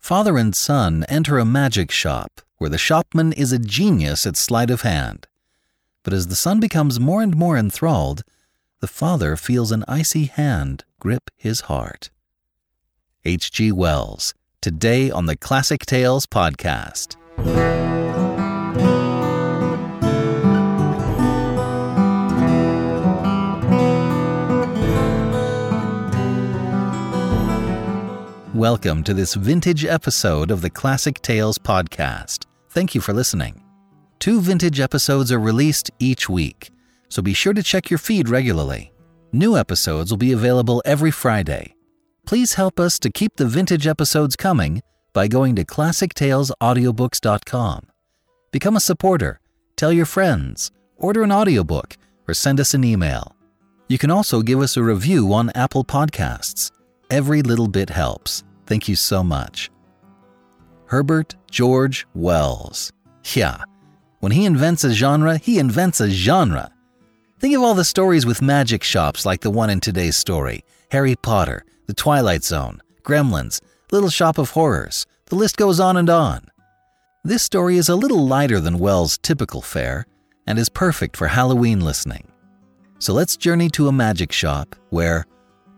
Father and son enter a magic shop where the shopman is a genius at sleight of hand. But as the son becomes more and more enthralled, the father feels an icy hand grip his heart. H.G. Wells, today on the Classic Tales podcast. Welcome to this vintage episode of the Classic Tales podcast. Thank you for listening. Two vintage episodes are released each week, so be sure to check your feed regularly. New episodes will be available every Friday. Please help us to keep the vintage episodes coming by going to classictalesaudiobooks.com. Become a supporter, tell your friends, order an audiobook, or send us an email. You can also give us a review on Apple Podcasts. Every little bit helps. Thank you so much. Herbert George Wells. Yeah, when he invents a genre, he invents a genre. Think of all the stories with magic shops like the one in today's story Harry Potter, The Twilight Zone, Gremlins, Little Shop of Horrors. The list goes on and on. This story is a little lighter than Wells' typical fare and is perfect for Halloween listening. So let's journey to a magic shop where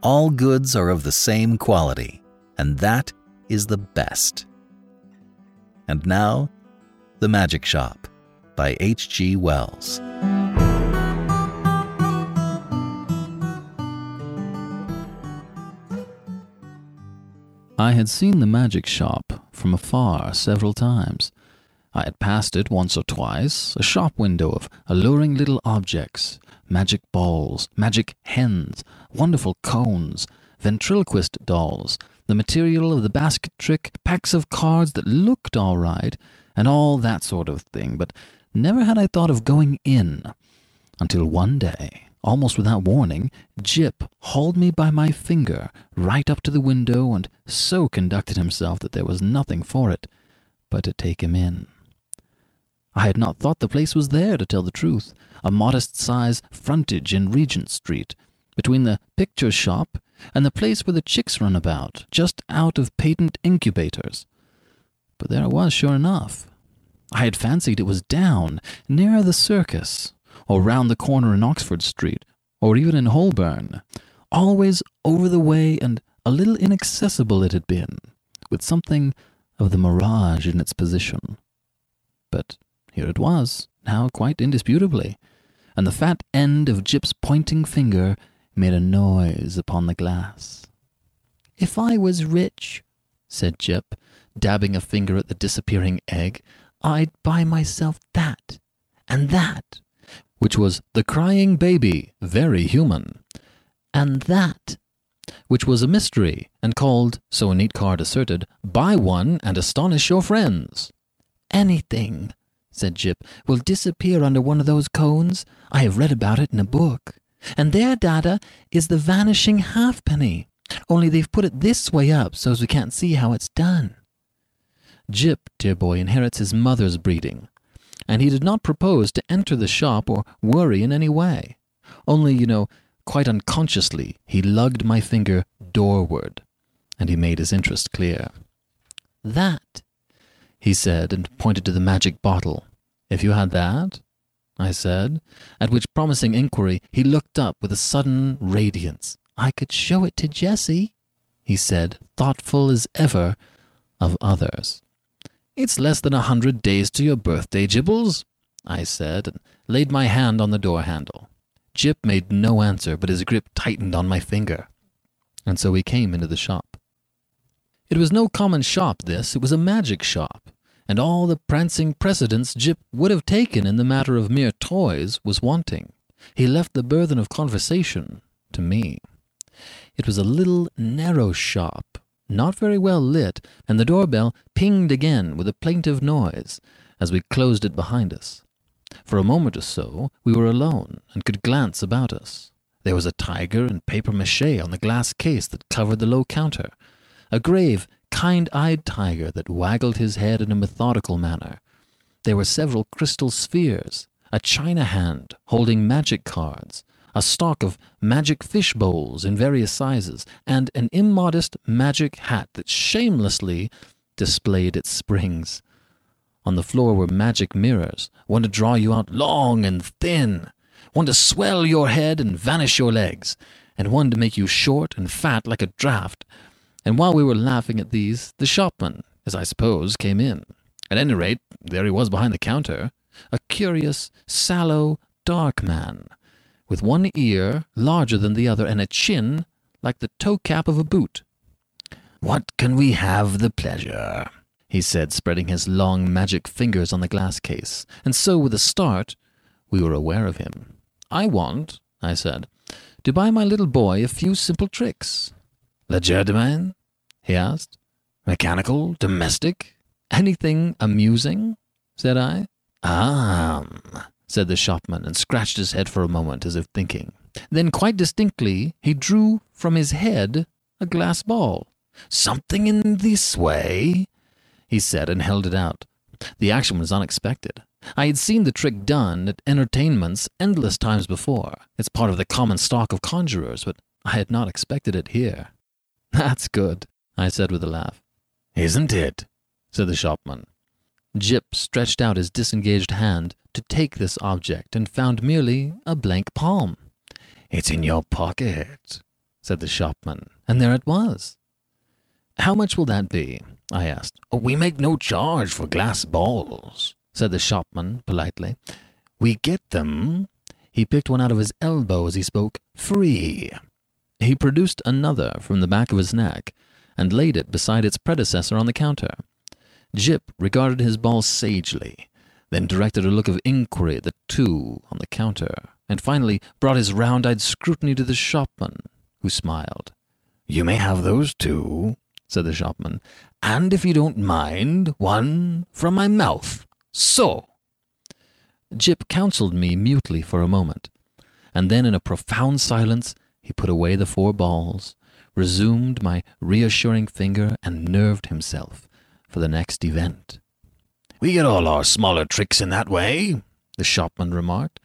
all goods are of the same quality and that is the best. And now, The Magic Shop by H.G. Wells. I had seen the magic shop from afar several times. I had passed it once or twice, a shop window of alluring little objects, magic balls, magic hens, wonderful cones, ventriloquist dolls, the material of the basket trick, packs of cards that looked all right, and all that sort of thing, but never had I thought of going in. Until one day, almost without warning, Jip hauled me by my finger right up to the window and so conducted himself that there was nothing for it but to take him in. I had not thought the place was there, to tell the truth, a modest size frontage in Regent Street, between the picture shop and the place where the chicks run about, just out of patent incubators. But there it was, sure enough. I had fancied it was down, near the circus, or round the corner in Oxford Street, or even in Holborn. Always over the way and a little inaccessible it had been, with something of the mirage in its position. But here it was, now quite indisputably, and the fat end of Jip's pointing finger made a noise upon the glass. If I was rich, said Jip, dabbing a finger at the disappearing egg, I'd buy myself that and that, which was the crying baby, very human, and that, which was a mystery and called, so a neat card asserted, buy one and astonish your friends. Anything, said Jip, will disappear under one of those cones. I have read about it in a book. And their data is the vanishing halfpenny, only they've put it this way up so as we can't see how it's done. Jip, dear boy, inherits his mother's breeding, and he did not propose to enter the shop or worry in any way. Only, you know, quite unconsciously, he lugged my finger doorward, and he made his interest clear. That, he said, and pointed to the magic bottle. If you had that, I said, at which promising inquiry he looked up with a sudden radiance. I could show it to Jessie, he said, thoughtful as ever of others. It's less than a hundred days to your birthday, Jibbles, I said, and laid my hand on the door handle. Jip made no answer, but his grip tightened on my finger. And so we came into the shop. It was no common shop, this. It was a magic shop and all the prancing precedence Jip would have taken in the matter of mere toys was wanting. He left the burthen of conversation to me. It was a little narrow shop, not very well lit, and the doorbell pinged again with a plaintive noise as we closed it behind us. For a moment or so we were alone and could glance about us. There was a tiger in papier mache on the glass case that covered the low counter, a grave, kind eyed tiger that waggled his head in a methodical manner. There were several crystal spheres, a china hand holding magic cards, a stock of magic fish bowls in various sizes, and an immodest magic hat that shamelessly displayed its springs. On the floor were magic mirrors, one to draw you out long and thin, one to swell your head and vanish your legs, and one to make you short and fat like a draft. And while we were laughing at these, the shopman, as I suppose, came in. At any rate, there he was behind the counter, a curious, sallow, dark man, with one ear larger than the other and a chin like the toe cap of a boot. What can we have the pleasure? he said, spreading his long magic fingers on the glass case, and so with a start we were aware of him. I want, I said, to buy my little boy a few simple tricks. Legerdemain? he asked. Mechanical? Domestic? Anything amusing? said I. Ah, said the shopman, and scratched his head for a moment as if thinking. Then, quite distinctly, he drew from his head a glass ball. Something in this way, he said, and held it out. The action was unexpected. I had seen the trick done at entertainments endless times before. It's part of the common stock of conjurers, but I had not expected it here. That's good, I said with a laugh. Isn't it? said the shopman. Jip stretched out his disengaged hand to take this object and found merely a blank palm. It's in your pocket, said the shopman, and there it was. How much will that be? I asked. Oh, we make no charge for glass balls, said the shopman politely. We get them. He picked one out of his elbow as he spoke. Free. He produced another from the back of his neck and laid it beside its predecessor on the counter. Jip regarded his ball sagely, then directed a look of inquiry at the two on the counter, and finally brought his round eyed scrutiny to the shopman, who smiled. You may have those two, said the shopman, and if you don't mind, one from my mouth. So. Jip counselled me mutely for a moment, and then in a profound silence he put away the four balls, resumed my reassuring finger, and nerved himself for the next event. We get all our smaller tricks in that way, the shopman remarked.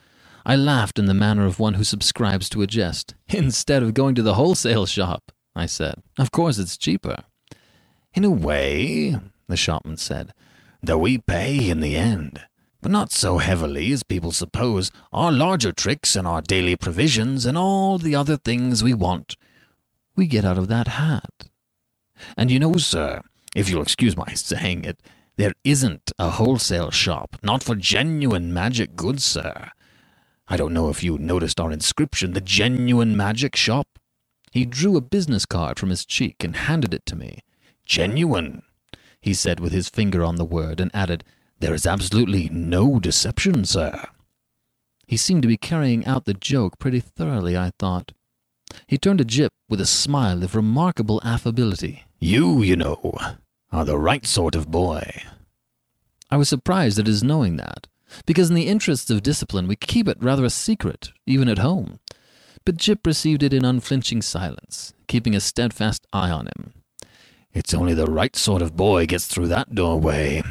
I laughed in the manner of one who subscribes to a jest. Instead of going to the wholesale shop, I said. Of course it's cheaper. In a way, the shopman said, though we pay in the end, but not so heavily as people suppose. Our larger tricks and our daily provisions and all the other things we want, we get out of that hat. And you know, sir, if you'll excuse my saying it, there isn't a wholesale shop, not for genuine magic goods, sir. I don't know if you noticed our inscription, the Genuine Magic Shop. He drew a business card from his cheek and handed it to me. Genuine, he said with his finger on the word, and added, There is absolutely no deception, sir. He seemed to be carrying out the joke pretty thoroughly, I thought. He turned to Jip with a smile of remarkable affability. You, you know, are the right sort of boy. I was surprised at his knowing that, because in the interests of discipline we keep it rather a secret, even at home. But Jip received it in unflinching silence, keeping a steadfast eye on him. It's only the right sort of boy gets through that doorway.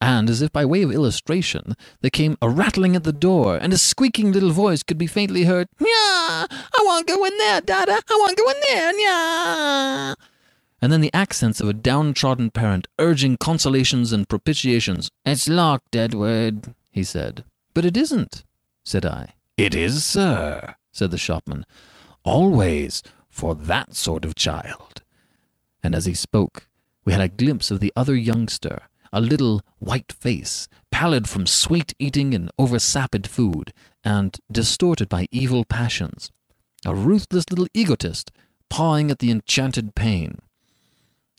And, as if by way of illustration, there came a rattling at the door, and a squeaking little voice could be faintly heard. Nya! I want to go in there, Dada! I want to go in there! Nya! and then the accents of a downtrodden parent urging consolations and propitiations. It's locked, Edward, he said. But it isn't, said I. It is, sir, said the shopman. Always for that sort of child. And as he spoke, we had a glimpse of the other youngster, a little white face, pallid from sweet eating and oversapid food, and distorted by evil passions. A ruthless little egotist, pawing at the enchanted pane.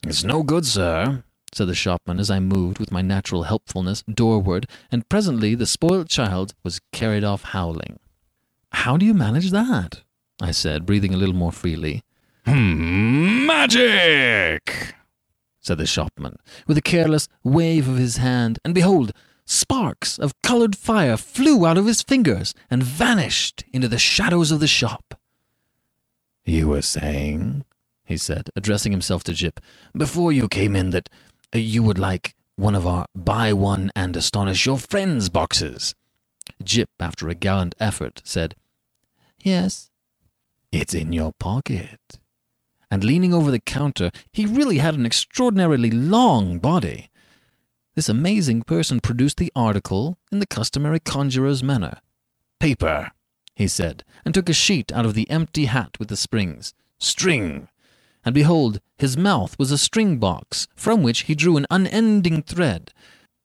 It's no good, sir, said the shopman as I moved with my natural helpfulness doorward, and presently the spoilt child was carried off howling. How do you manage that? I said, breathing a little more freely. Hmm, magic! Said the shopman, with a careless wave of his hand, and behold, sparks of coloured fire flew out of his fingers and vanished into the shadows of the shop. You were saying, he said, addressing himself to Jip, before you came in that uh, you would like one of our buy one and astonish your friends boxes. Jip, after a gallant effort, said, Yes. It's in your pocket. And leaning over the counter, he really had an extraordinarily long body. This amazing person produced the article in the customary conjurer's manner. Paper, he said, and took a sheet out of the empty hat with the springs. String. And behold, his mouth was a string box, from which he drew an unending thread,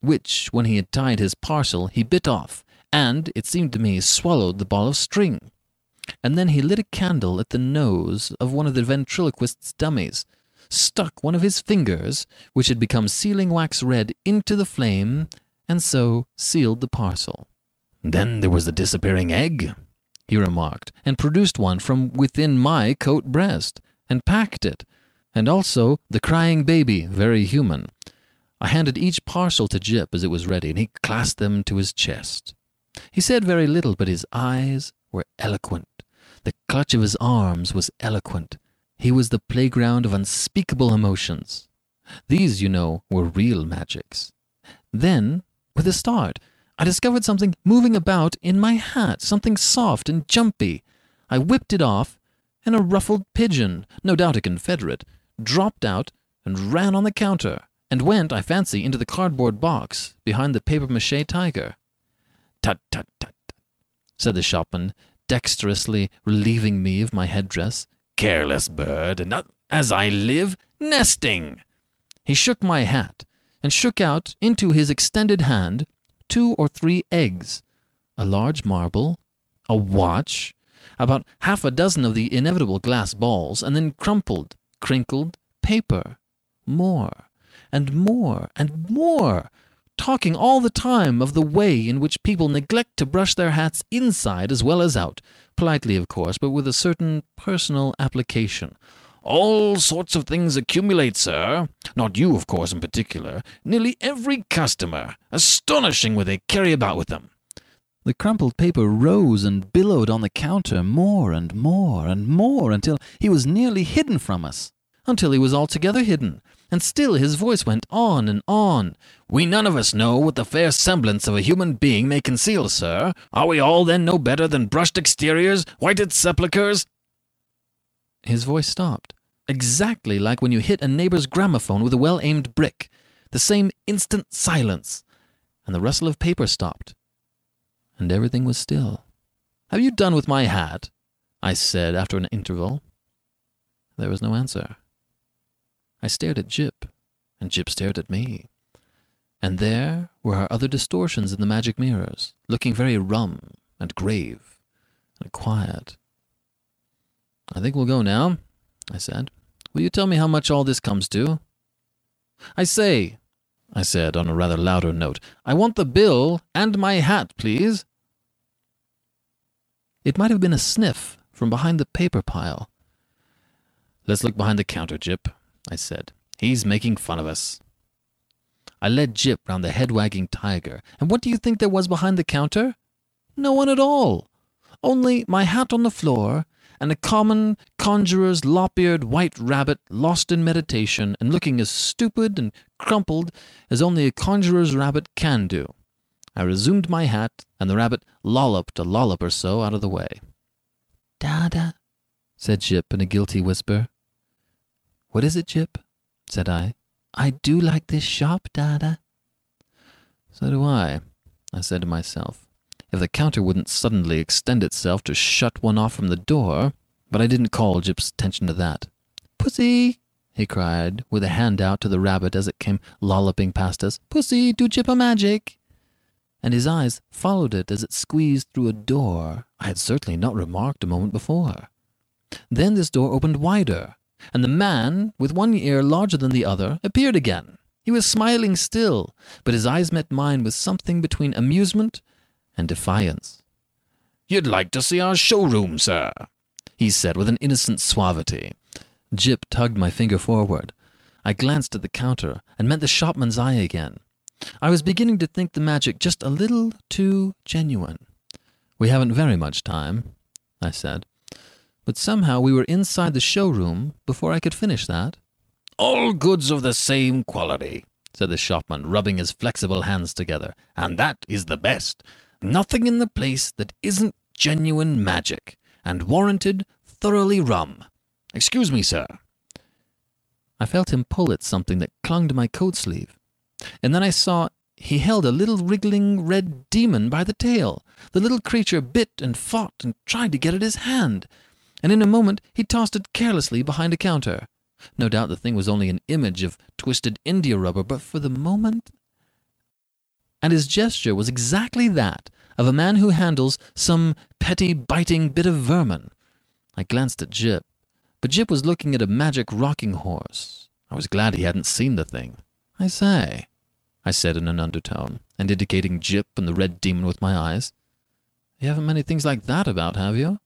which, when he had tied his parcel, he bit off, and, it seemed to me, swallowed the ball of string. And then he lit a candle at the nose of one of the ventriloquist's dummies, stuck one of his fingers, which had become sealing wax red, into the flame, and so sealed the parcel. Then there was the disappearing egg, he remarked, and produced one from within my coat breast, and packed it, and also the crying baby, very human. I handed each parcel to Jip as it was ready, and he clasped them to his chest. He said very little, but his eyes were eloquent. The clutch of his arms was eloquent. He was the playground of unspeakable emotions. These, you know, were real magics. Then, with a start, I discovered something moving about in my hat, something soft and jumpy. I whipped it off, and a ruffled pigeon, no doubt a Confederate, dropped out and ran on the counter, and went, I fancy, into the cardboard box behind the papier mache tiger. Tut, tut, tut, said the shopman, dexterously relieving me of my headdress. Careless bird, and not, as I live, nesting. He shook my hat, and shook out into his extended hand two or three eggs, a large marble, a watch, about half a dozen of the inevitable glass balls, and then crumpled, crinkled paper. More, and more, and more, talking all the time of the way in which people neglect to brush their hats inside as well as out, politely, of course, but with a certain personal application. All sorts of things accumulate, sir. Not you, of course, in particular. Nearly every customer. Astonishing what they carry about with them. The crumpled paper rose and billowed on the counter more and more and more until he was nearly hidden from us. Until he was altogether hidden. And still his voice went on and on. We none of us know what the fair semblance of a human being may conceal, sir. Are we all then no better than brushed exteriors, whited sepulchres, his voice stopped, exactly like when you hit a neighbor's gramophone with a well aimed brick. The same instant silence, and the rustle of paper stopped, and everything was still. Have you done with my hat? I said after an interval. There was no answer. I stared at Jip, and Jip stared at me. And there were our other distortions in the magic mirrors, looking very rum and grave and quiet. I think we'll go now, I said. Will you tell me how much all this comes to? I say, I said on a rather louder note, I want the bill and my hat, please. It might have been a sniff from behind the paper pile. Let's look behind the counter, Jip, I said. He's making fun of us. I led Jip round the head wagging tiger, and what do you think there was behind the counter? No one at all. Only my hat on the floor and a common conjurer's lop-eared white rabbit lost in meditation and looking as stupid and crumpled as only a conjurer's rabbit can do. I resumed my hat, and the rabbit lolloped a lollop or so out of the way. Dada, said Jip in a guilty whisper. What is it, Jip? said I. I do like this shop, Dada. So do I, I said to myself if the counter wouldn't suddenly extend itself to shut one off from the door, but I didn't call Jip's attention to that. Pussy, he cried, with a hand out to the rabbit as it came lolloping past us. Pussy, do Jip a magic. And his eyes followed it as it squeezed through a door I had certainly not remarked a moment before. Then this door opened wider, and the man, with one ear larger than the other, appeared again. He was smiling still, but his eyes met mine with something between amusement and defiance. You'd like to see our showroom, sir, he said with an innocent suavity. Jip tugged my finger forward. I glanced at the counter and met the shopman's eye again. I was beginning to think the magic just a little too genuine. We haven't very much time, I said. But somehow we were inside the showroom before I could finish that. All goods of the same quality, said the shopman, rubbing his flexible hands together, and that is the best. Nothing in the place that isn't genuine magic, and warranted thoroughly rum. Excuse me, sir. I felt him pull at something that clung to my coat sleeve, and then I saw he held a little wriggling red demon by the tail. The little creature bit and fought and tried to get at his hand, and in a moment he tossed it carelessly behind a counter. No doubt the thing was only an image of twisted india rubber, but for the moment. And his gesture was exactly that of a man who handles some petty, biting bit of vermin. I glanced at Jip, but Jip was looking at a magic rocking horse. I was glad he hadn't seen the thing. I say, I said in an undertone, and indicating Jip and the red demon with my eyes. You haven't many things like that about, have you?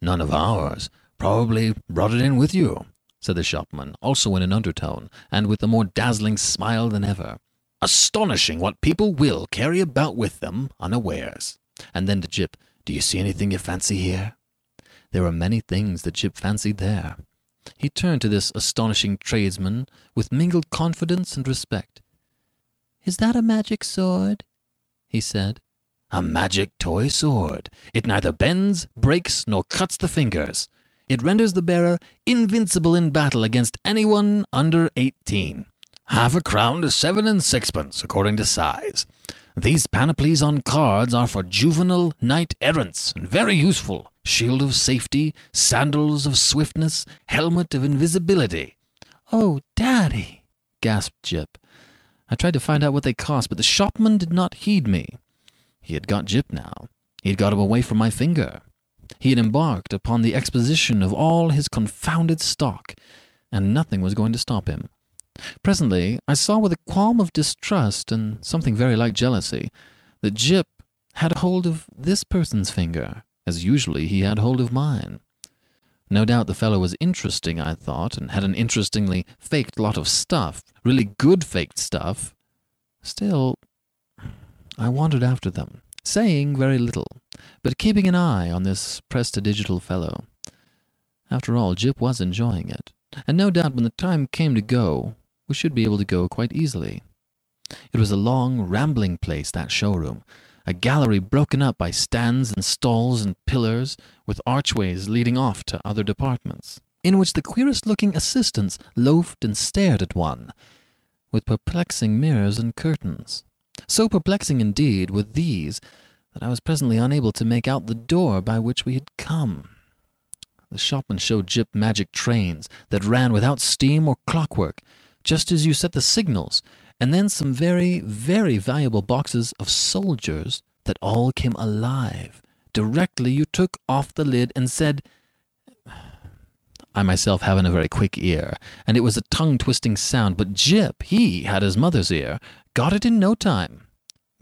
None of ours. Probably brought it in with you, said the shopman, also in an undertone, and with a more dazzling smile than ever. Astonishing what people will carry about with them unawares. And then to Jip, Do you see anything you fancy here? There were many things that Jip fancied there. He turned to this astonishing tradesman with mingled confidence and respect. Is that a magic sword? he said. A magic toy sword. It neither bends, breaks, nor cuts the fingers. It renders the bearer invincible in battle against anyone under eighteen. Half a crown to seven and sixpence, according to size. These panoplies on cards are for juvenile knight errants, and very useful. Shield of safety, sandals of swiftness, helmet of invisibility. Oh, Daddy, gasped Jip. I tried to find out what they cost, but the shopman did not heed me. He had got Jip now. He had got him away from my finger. He had embarked upon the exposition of all his confounded stock, and nothing was going to stop him. Presently, I saw with a qualm of distrust and something very like jealousy that Jip had hold of this person's finger, as usually he had hold of mine. No doubt the fellow was interesting, I thought, and had an interestingly faked lot of stuff, really good faked stuff. Still, I wandered after them, saying very little, but keeping an eye on this prestidigital fellow. After all, Jip was enjoying it, and no doubt when the time came to go, we should be able to go quite easily. It was a long, rambling place, that showroom, a gallery broken up by stands and stalls and pillars, with archways leading off to other departments, in which the queerest looking assistants loafed and stared at one, with perplexing mirrors and curtains. So perplexing indeed were these that I was presently unable to make out the door by which we had come. The shopman showed Jip magic trains that ran without steam or clockwork, just as you set the signals, and then some very, very valuable boxes of soldiers that all came alive directly you took off the lid and said, I myself haven't a very quick ear, and it was a tongue twisting sound, but Jip, he had his mother's ear, got it in no time.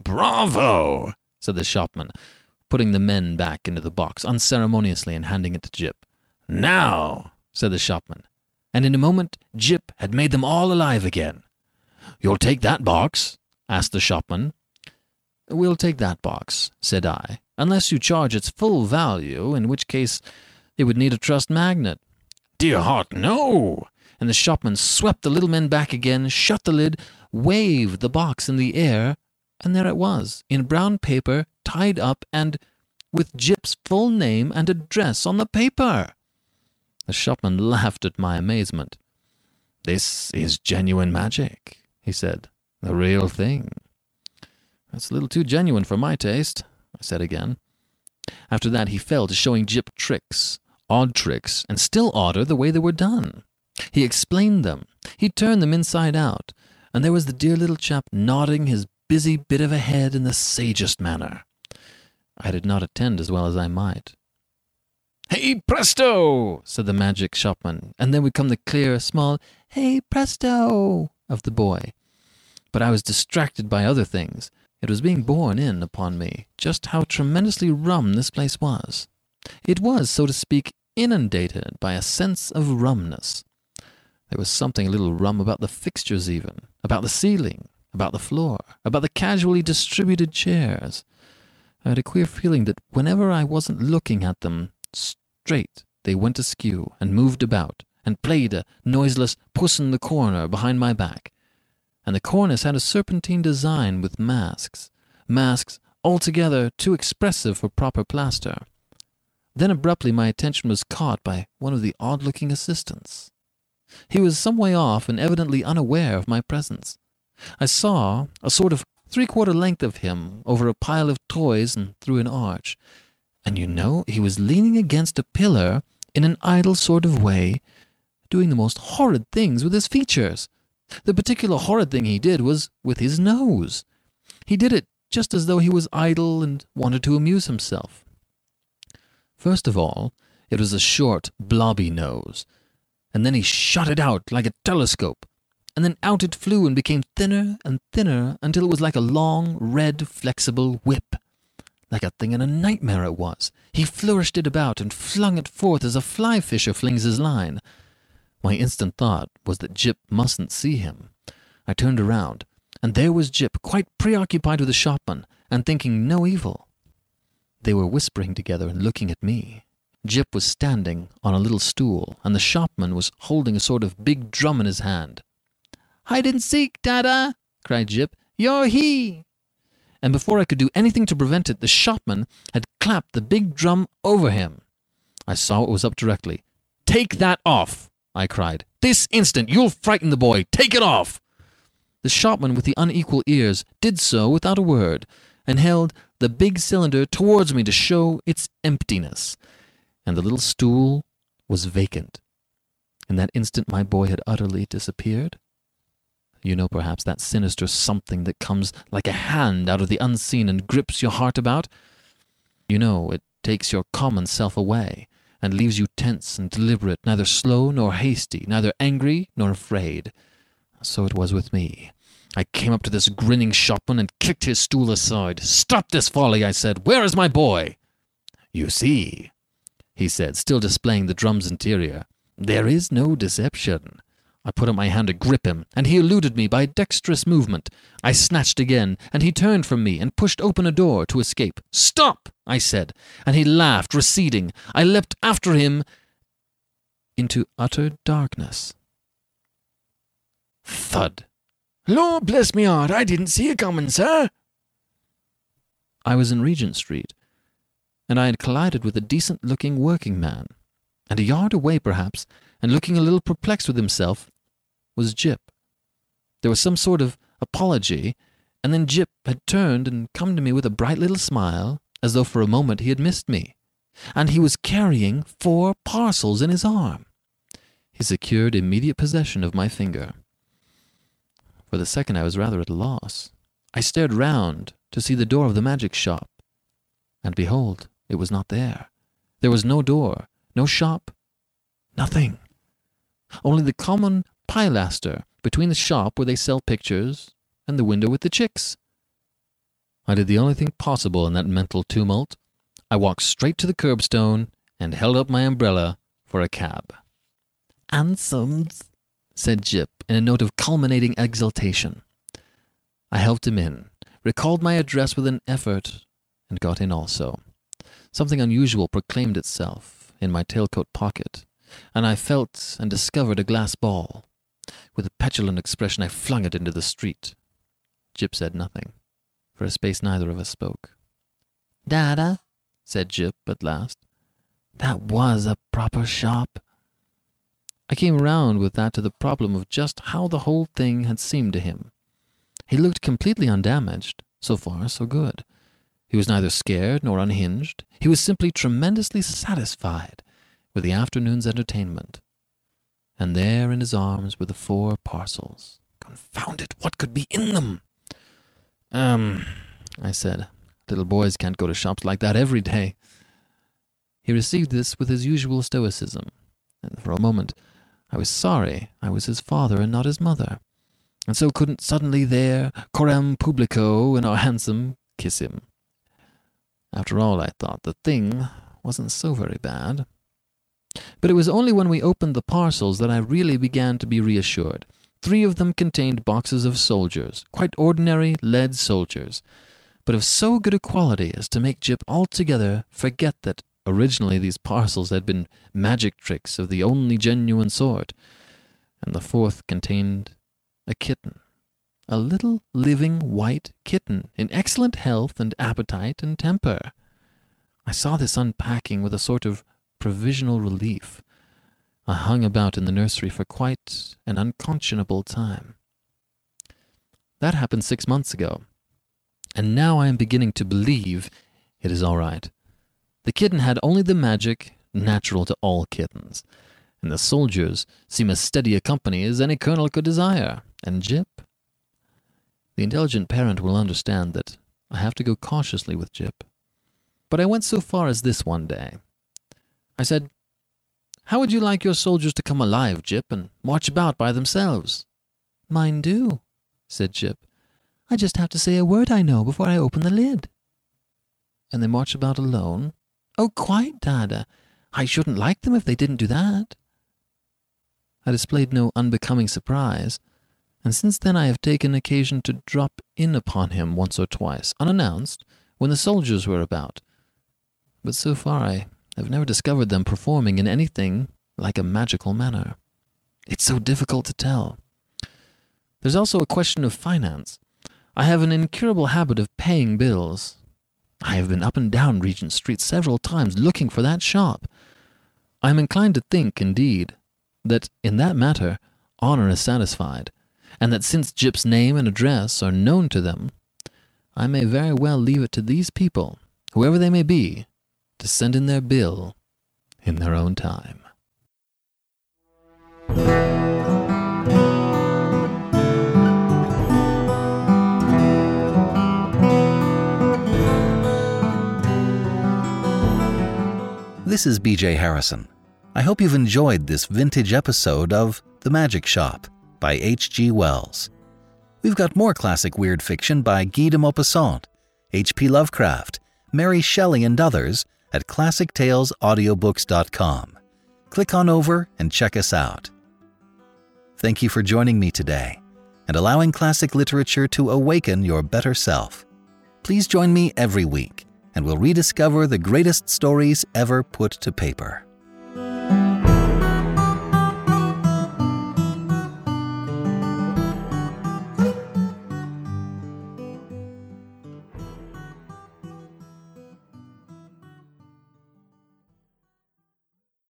Bravo! said the shopman, putting the men back into the box unceremoniously and handing it to Jip. Now, said the shopman, and in a moment Jip had made them all alive again. You'll take that box? asked the shopman. We'll take that box, said I, unless you charge its full value, in which case it would need a trust magnet. Dear heart, no! And the shopman swept the little men back again, shut the lid, waved the box in the air, and there it was, in brown paper, tied up, and with Jip's full name and address on the paper. The shopman laughed at my amazement. This is genuine magic, he said. The real thing. That's a little too genuine for my taste, I said again. After that, he fell to showing Jip tricks, odd tricks, and still odder the way they were done. He explained them. He turned them inside out, and there was the dear little chap nodding his busy bit of a head in the sagest manner. I did not attend as well as I might. Hey, presto! said the magic shopman, and then would come the clear, small, hey, presto! of the boy. But I was distracted by other things. It was being borne in upon me just how tremendously rum this place was. It was, so to speak, inundated by a sense of rumness. There was something a little rum about the fixtures, even, about the ceiling, about the floor, about the casually distributed chairs. I had a queer feeling that whenever I wasn't looking at them straight, they went askew and moved about and played a noiseless puss in the corner behind my back. And the cornice had a serpentine design with masks, masks altogether too expressive for proper plaster. Then abruptly my attention was caught by one of the odd looking assistants. He was some way off and evidently unaware of my presence. I saw a sort of three quarter length of him over a pile of toys and through an arch. And you know, he was leaning against a pillar in an idle sort of way, doing the most horrid things with his features. The particular horrid thing he did was with his nose. He did it just as though he was idle and wanted to amuse himself. First of all, it was a short, blobby nose, and then he shot it out like a telescope, and then out it flew and became thinner and thinner until it was like a long, red, flexible whip. Like a thing in a nightmare it was. He flourished it about and flung it forth as a fly fisher flings his line. My instant thought was that Jip mustn't see him. I turned around, and there was Jip, quite preoccupied with the shopman, and thinking no evil. They were whispering together and looking at me. Jip was standing on a little stool, and the shopman was holding a sort of big drum in his hand. Hide and seek, Dada! cried Jip. You're he! And before I could do anything to prevent it, the shopman had clapped the big drum over him. I saw what was up directly. Take that off! I cried. This instant! You'll frighten the boy! Take it off! The shopman with the unequal ears did so without a word, and held the big cylinder towards me to show its emptiness, and the little stool was vacant. In that instant my boy had utterly disappeared. You know perhaps that sinister something that comes like a hand out of the unseen and grips your heart about? You know it takes your common self away, and leaves you tense and deliberate, neither slow nor hasty, neither angry nor afraid. So it was with me. I came up to this grinning shopman and kicked his stool aside. Stop this folly, I said. Where is my boy? You see, he said, still displaying the drum's interior, there is no deception. I put up my hand to grip him, and he eluded me by a dexterous movement. I snatched again, and he turned from me and pushed open a door to escape. Stop! I said, and he laughed, receding. I leapt after him into utter darkness. Thud! Lord bless me heart, I didn't see you coming, sir. I was in Regent Street, and I had collided with a decent looking working man, and a yard away perhaps, and looking a little perplexed with himself, was Jip. There was some sort of apology, and then Jip had turned and come to me with a bright little smile, as though for a moment he had missed me, and he was carrying four parcels in his arm. He secured immediate possession of my finger. For the second I was rather at a loss. I stared round to see the door of the magic shop, and behold, it was not there. There was no door, no shop, nothing. Only the common pilaster between the shop where they sell pictures and the window with the chicks. I did the only thing possible in that mental tumult. I walked straight to the curbstone and held up my umbrella for a cab. Hansoms, said Jip in a note of culminating exultation. I helped him in, recalled my address with an effort, and got in also. Something unusual proclaimed itself in my tailcoat pocket, and I felt and discovered a glass ball. With a petulant expression, I flung it into the street. Jip said nothing. For a space, neither of us spoke. Dada, said Jip at last, that was a proper shop. I came round with that to the problem of just how the whole thing had seemed to him. He looked completely undamaged. So far, so good. He was neither scared nor unhinged. He was simply tremendously satisfied with the afternoon's entertainment. And there in his arms were the four parcels. Confound it, what could be in them? Um, I said, little boys can't go to shops like that every day. He received this with his usual stoicism, and for a moment I was sorry I was his father and not his mother, and so couldn't suddenly there, coram publico in our hansom, kiss him. After all, I thought, the thing wasn't so very bad. But it was only when we opened the parcels that I really began to be reassured. Three of them contained boxes of soldiers, quite ordinary lead soldiers, but of so good a quality as to make Jip altogether forget that originally these parcels had been magic tricks of the only genuine sort. And the fourth contained a kitten, a little living white kitten in excellent health and appetite and temper. I saw this unpacking with a sort of provisional relief. I hung about in the nursery for quite an unconscionable time. That happened six months ago, and now I am beginning to believe it is all right. The kitten had only the magic natural to all kittens, and the soldiers seem as steady a company as any colonel could desire. And Jip? The intelligent parent will understand that I have to go cautiously with Jip. But I went so far as this one day. I said, How would you like your soldiers to come alive, Jip, and march about by themselves? Mine do, said Jip. I just have to say a word I know before I open the lid. And they march about alone? Oh, quite, Dada. I shouldn't like them if they didn't do that. I displayed no unbecoming surprise, and since then I have taken occasion to drop in upon him once or twice, unannounced, when the soldiers were about. But so far I have never discovered them performing in anything like a magical manner. It's so difficult to tell. There's also a question of finance. I have an incurable habit of paying bills. I have been up and down Regent Street several times looking for that shop. I am inclined to think, indeed, that in that matter honor is satisfied, and that since Jip's name and address are known to them, I may very well leave it to these people, whoever they may be, to send in their bill in their own time. This is BJ Harrison. I hope you've enjoyed this vintage episode of The Magic Shop by H.G. Wells. We've got more classic weird fiction by Guy de Maupassant, H.P. Lovecraft, Mary Shelley, and others at classictalesaudiobooks.com. Click on over and check us out. Thank you for joining me today and allowing classic literature to awaken your better self. Please join me every week and we'll rediscover the greatest stories ever put to paper.